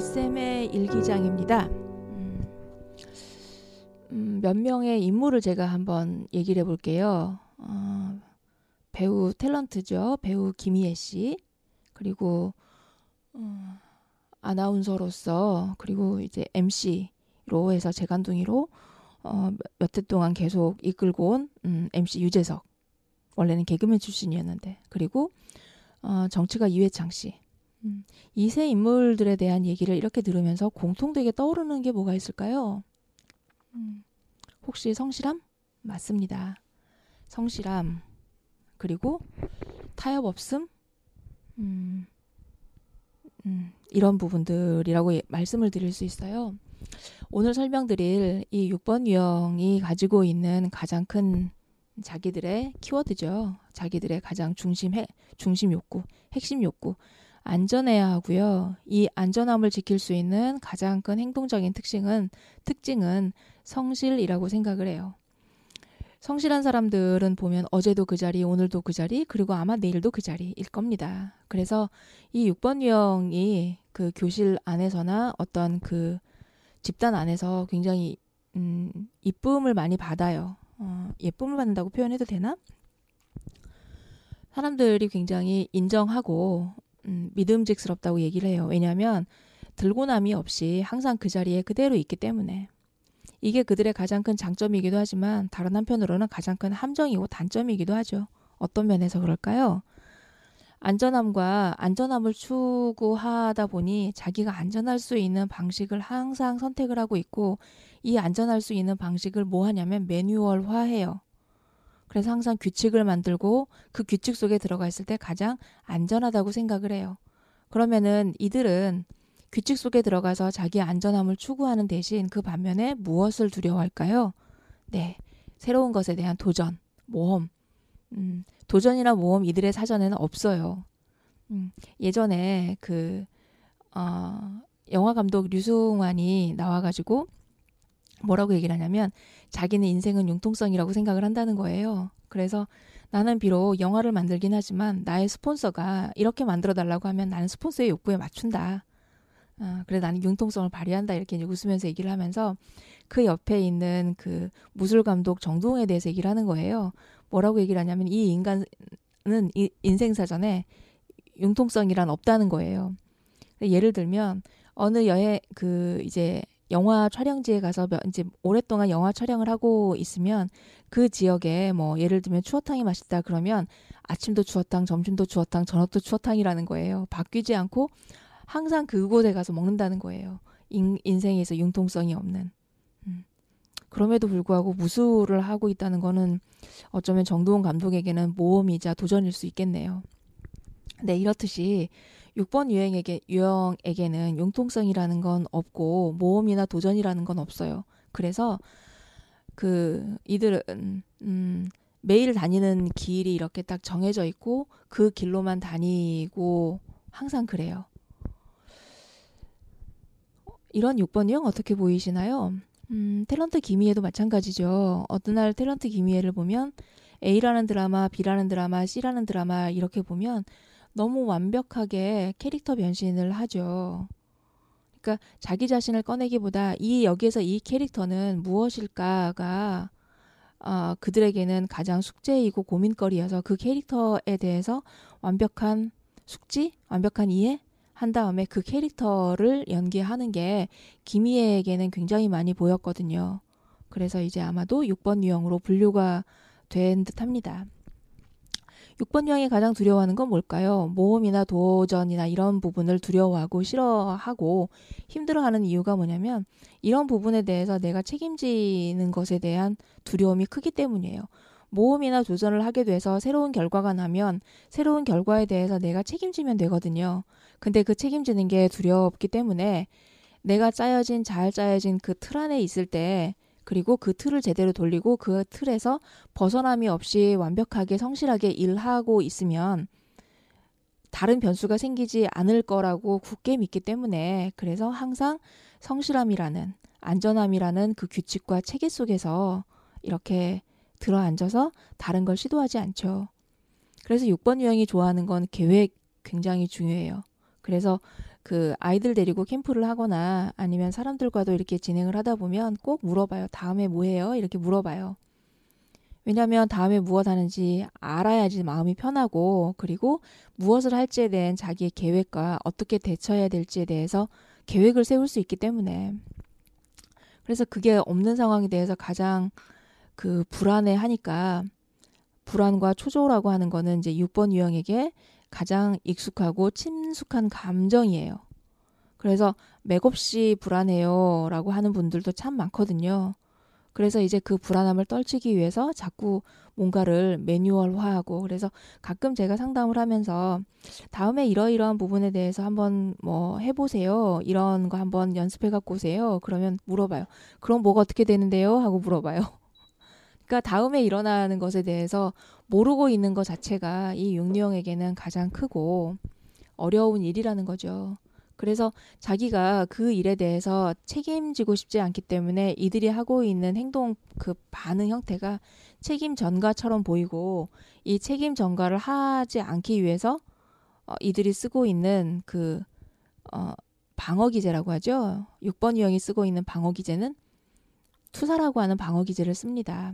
이쌤의 일기장입니다. 음, 음, 몇 명의 인물을 제가 한번 얘기를 해볼게요. 어, 배우 탤런트죠. 배우 김희애 씨. 그리고 어, 아나운서로서 그리고 이제 MC로 해서 재간둥이로 어, 몇 해 동안 계속 이끌고 온 음, MC 유재석. 원래는 개그맨 출신이었는데 그리고 어, 정치가 이회창 씨. 음, 이세 인물들에 대한 얘기를 이렇게 들으면서 공통되게 떠오르는 게 뭐가 있을까요? 음, 혹시 성실함? 맞습니다. 성실함. 그리고 타협 없음? 음, 음, 이런 부분들이라고 예, 말씀을 드릴 수 있어요. 오늘 설명드릴 이 6번 유형이 가지고 있는 가장 큰 자기들의 키워드죠. 자기들의 가장 중심, 해, 중심 욕구, 핵심 욕구. 안전해야 하고요. 이 안전함을 지킬 수 있는 가장 큰 행동적인 특징은 특징은 성실이라고 생각을 해요. 성실한 사람들은 보면 어제도 그 자리, 오늘도 그 자리, 그리고 아마 내일도 그 자리일 겁니다. 그래서 이 6번 유형이 그 교실 안에서나 어떤 그 집단 안에서 굉장히 음, 이쁨을 많이 받아요. 어, 예쁨을 받는다고 표현해도 되나? 사람들이 굉장히 인정하고 음, 믿음직스럽다고 얘기를 해요. 왜냐하면 들고 남이 없이 항상 그 자리에 그대로 있기 때문에 이게 그들의 가장 큰 장점이기도 하지만 다른 한편으로는 가장 큰 함정이고 단점이기도 하죠. 어떤 면에서 그럴까요? 안전함과 안전함을 추구하다 보니 자기가 안전할 수 있는 방식을 항상 선택을 하고 있고 이 안전할 수 있는 방식을 뭐 하냐면 매뉴얼화해요. 그래서 항상 규칙을 만들고 그 규칙 속에 들어가 있을 때 가장 안전하다고 생각을 해요. 그러면은 이들은 규칙 속에 들어가서 자기 안전함을 추구하는 대신 그 반면에 무엇을 두려워할까요? 네. 새로운 것에 대한 도전, 모험. 음, 도전이나 모험 이들의 사전에는 없어요. 음, 예전에 그, 어, 영화 감독 류승환이 나와가지고 뭐라고 얘기를 하냐면 자기는 인생은 융통성이라고 생각을 한다는 거예요. 그래서 나는 비록 영화를 만들긴 하지만 나의 스폰서가 이렇게 만들어 달라고 하면 나는 스폰서의 욕구에 맞춘다. 아, 그래 나는 융통성을 발휘한다 이렇게 이제 웃으면서 얘기를 하면서 그 옆에 있는 그 무술 감독 정동에 대해서 얘기를 하는 거예요. 뭐라고 얘기를 하냐면 이 인간은 이 인생 사전에 융통성이란 없다는 거예요. 예를 들면 어느 여행 그 이제 영화 촬영지에 가서 이제 오랫동안 영화 촬영을 하고 있으면 그 지역에 뭐 예를 들면 추어탕이 맛있다 그러면 아침도 추어탕, 점심도 추어탕, 저녁도 추어탕이라는 거예요. 바뀌지 않고 항상 그곳에 가서 먹는다는 거예요. 인, 인생에서 융통성이 없는. 음. 그럼에도 불구하고 무술을 하고 있다는 거는 어쩌면 정도원 감독에게는 모험이자 도전일 수 있겠네요. 네, 이렇듯이 6번 유형에게, 유형에게는 융통성이라는 건 없고 모험이나 도전이라는 건 없어요. 그래서 그 이들은 음 매일 다니는 길이 이렇게 딱 정해져 있고 그 길로만 다니고 항상 그래요. 이런 6번 유형 어떻게 보이시나요? 음, 탤런트 김희애도 마찬가지죠. 어느 날 탤런트 김희애를 보면 A라는 드라마, B라는 드라마, C라는 드라마 이렇게 보면 너무 완벽하게 캐릭터 변신을 하죠. 그러니까 자기 자신을 꺼내기보다 이 여기에서 이 캐릭터는 무엇일까가 어, 그들에게는 가장 숙제이고 고민거리여서 그 캐릭터에 대해서 완벽한 숙지, 완벽한 이해 한 다음에 그 캐릭터를 연기하는 게 김희애에게는 굉장히 많이 보였거든요. 그래서 이제 아마도 6번 유형으로 분류가 된 듯합니다. 6번 유형이 가장 두려워하는 건 뭘까요? 모험이나 도전이나 이런 부분을 두려워하고 싫어하고 힘들어하는 이유가 뭐냐면 이런 부분에 대해서 내가 책임지는 것에 대한 두려움이 크기 때문이에요. 모험이나 도전을 하게 돼서 새로운 결과가 나면 새로운 결과에 대해서 내가 책임지면 되거든요. 근데 그 책임지는 게 두렵기 때문에 내가 짜여진 잘 짜여진 그 틀 안에 있을 때 그리고 그 틀을 제대로 돌리고 그 틀에서 벗어남이 없이 완벽하게 성실하게 일하고 있으면 다른 변수가 생기지 않을 거라고 굳게 믿기 때문에 그래서 항상 성실함이라는 안전함이라는 그 규칙과 체계 속에서 이렇게 들어 앉아서 다른 걸 시도하지 않죠. 그래서 6번 유형이 좋아하는 건 계획 굉장히 중요해요. 그래서 그 아이들 데리고 캠프를 하거나 아니면 사람들과도 이렇게 진행을 하다 보면 꼭 물어봐요. 다음에 뭐 해요? 이렇게 물어봐요. 왜냐하면 다음에 무엇 하는지 알아야지 마음이 편하고 그리고 무엇을 할지에 대한 자기의 계획과 어떻게 대처해야 될지에 대해서 계획을 세울 수 있기 때문에 그래서 그게 없는 상황에 대해서 가장 그 불안해 하니까 불안과 초조라고 하는 거는 이제 6번 유형에게 가장 익숙하고 친숙한 감정이에요. 그래서 맥없이 불안해요 라고 하는 분들도 참 많거든요. 그래서 이제 그 불안함을 떨치기 위해서 자꾸 뭔가를 매뉴얼화하고 그래서 가끔 제가 상담을 하면서 다음에 이러이러한 부분에 대해서 한번 뭐 해보세요. 이런 거 한번 연습해 갖고 오세요. 그러면 물어봐요. 그럼 뭐가 어떻게 되는데요? 하고 물어봐요. 그러니까 다음에 일어나는 것에 대해서 모르고 있는 것 자체가 이 육류형에게는 가장 크고 어려운 일이라는 거죠. 그래서 자기가 그 일에 대해서 책임지고 싶지 않기 때문에 이들이 하고 있는 행동 그 반응 형태가 책임 전가처럼 보이고 이 책임 전가를 하지 않기 위해서 어, 이들이 쓰고 있는 그 어, 방어 기제라고 하죠. 6번 유형이 쓰고 있는 방어 기제는 투사라고 하는 방어 기제를 씁니다.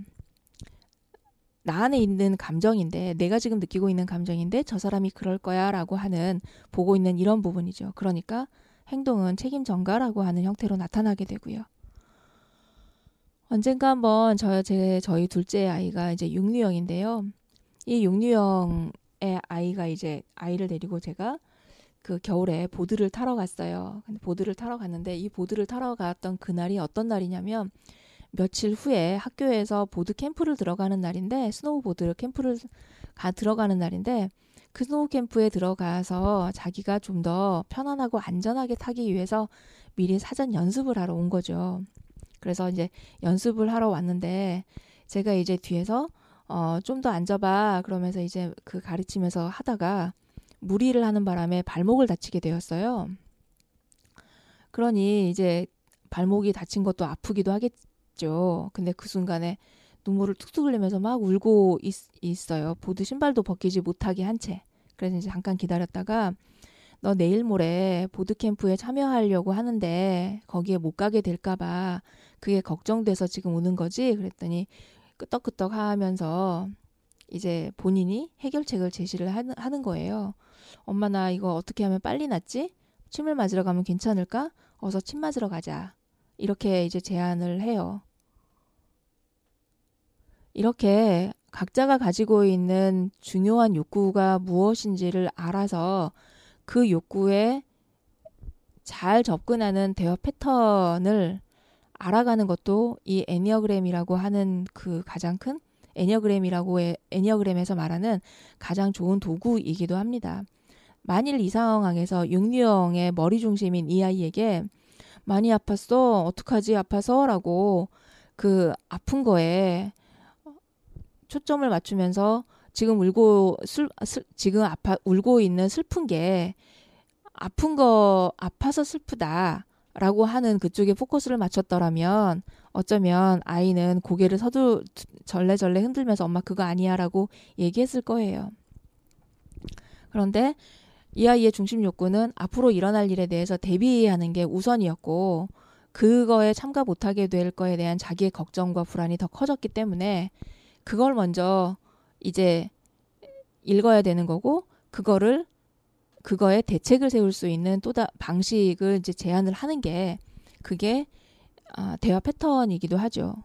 나 안에 있는 감정인데 내가 지금 느끼고 있는 감정인데 저 사람이 그럴 거야라고 하는 보고 있는 이런 부분이죠. 그러니까 행동은 책임 전가라고 하는 형태로 나타나게 되고요. 언젠가 한번 저 제 저희 둘째 아이가 이제 육류형인데요. 이 육류형의 아이가 이제 아이를 데리고 제가 그 겨울에 보드를 타러 갔어요. 보드를 타러 갔는데 이 보드를 타러 갔던 그날이 어떤 날이냐면 며칠 후에 학교에서 보드 캠프를 들어가는 날인데 스노우보드 캠프를 가 들어가는 날인데 그 스노우 캠프에 들어가서 자기가 좀 더 편안하고 안전하게 타기 위해서 미리 사전 연습을 하러 온 거죠. 그래서 이제 연습을 하러 왔는데 제가 이제 뒤에서 어, 좀 더 앉아봐. 그러면서 이제 그 가르치면서 하다가 무리를 하는 바람에 발목을 다치게 되었어요. 그러니 이제 발목이 다친 것도 아프기도 하겠 죠. 근데 그 순간에 눈물을 툭툭 흘리면서 막 울고 있, 어요 보드 신발도 벗기지 못하게 한 채. 그래서 이제 잠깐 기다렸다가 너 내일 모레 보드 캠프에 참여하려고 하는데 거기에 못 가게 될까봐 그게 걱정돼서 지금 오는 거지? 그랬더니 끄떡끄떡 하면서 이제 본인이 해결책을 제시를 하는, 하는 거예요. 엄마 나 이거 어떻게 하면 빨리 낫지? 침을 맞으러 가면 괜찮을까? 어서 침 맞으러 가자. 이렇게 이제 제안을 해요. 이렇게 각자가 가지고 있는 중요한 욕구가 무엇인지를 알아서 그 욕구에 잘 접근하는 대화 패턴을 알아가는 것도 이 애니어그램이라고 하는 그 가장 큰 애니어그램이라고 해, 애니어그램에서 말하는 가장 좋은 도구이기도 합니다. 만일 이 상황에서 육류형의 머리 중심인 이 아이에게 많이 아팠어 어떡하지 아파서 라고 그 아픈 거에 초점을 맞추면서 지금 울고 슬, 슬 지금 아파 울고 있는 슬픈 게 아픈 거 아파서 슬프다라고 하는 그쪽에 포커스를 맞췄더라면 어쩌면 아이는 고개를 서두 절레절레 흔들면서 엄마 그거 아니야라고 얘기했을 거예요. 그런데 이 아이의 중심 욕구는 앞으로 일어날 일에 대해서 대비하는 게 우선이었고 그거에 참가 못하게 될 거에 대한 자기의 걱정과 불안이 더 커졌기 때문에 그걸 먼저 이제 읽어야 되는 거고 그거를 그거에 대책을 세울 수 있는 또다 방식을 이제 제안을 하는 게 그게 아, 대화 패턴이기도 하죠.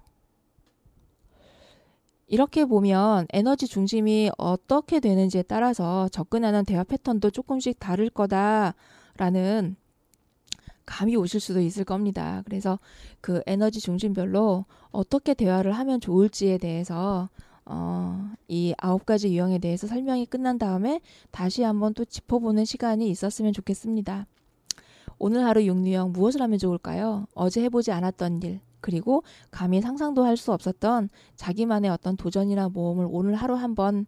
이렇게 보면 에너지 중심이 어떻게 되는지에 따라서 접근하는 대화 패턴도 조금씩 다를 거다라는 감이 오실 수도 있을 겁니다. 그래서 그 에너지 중심별로 어떻게 대화를 하면 좋을지에 대해서 어, 이 아홉 가지 유형에 대해서 설명이 끝난 다음에 다시 한번 또 짚어보는 시간이 있었으면 좋겠습니다. 오늘 하루 육류형 무엇을 하면 좋을까요? 어제 해보지 않았던 일, 그리고 감히 상상도 할 수 없었던 자기만의 어떤 도전이나 모험을 오늘 하루 한번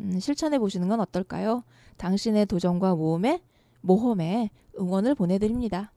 음, 실천해 보시는 건 어떨까요? 당신의 도전과 모험에 모험에 응원을 보내드립니다.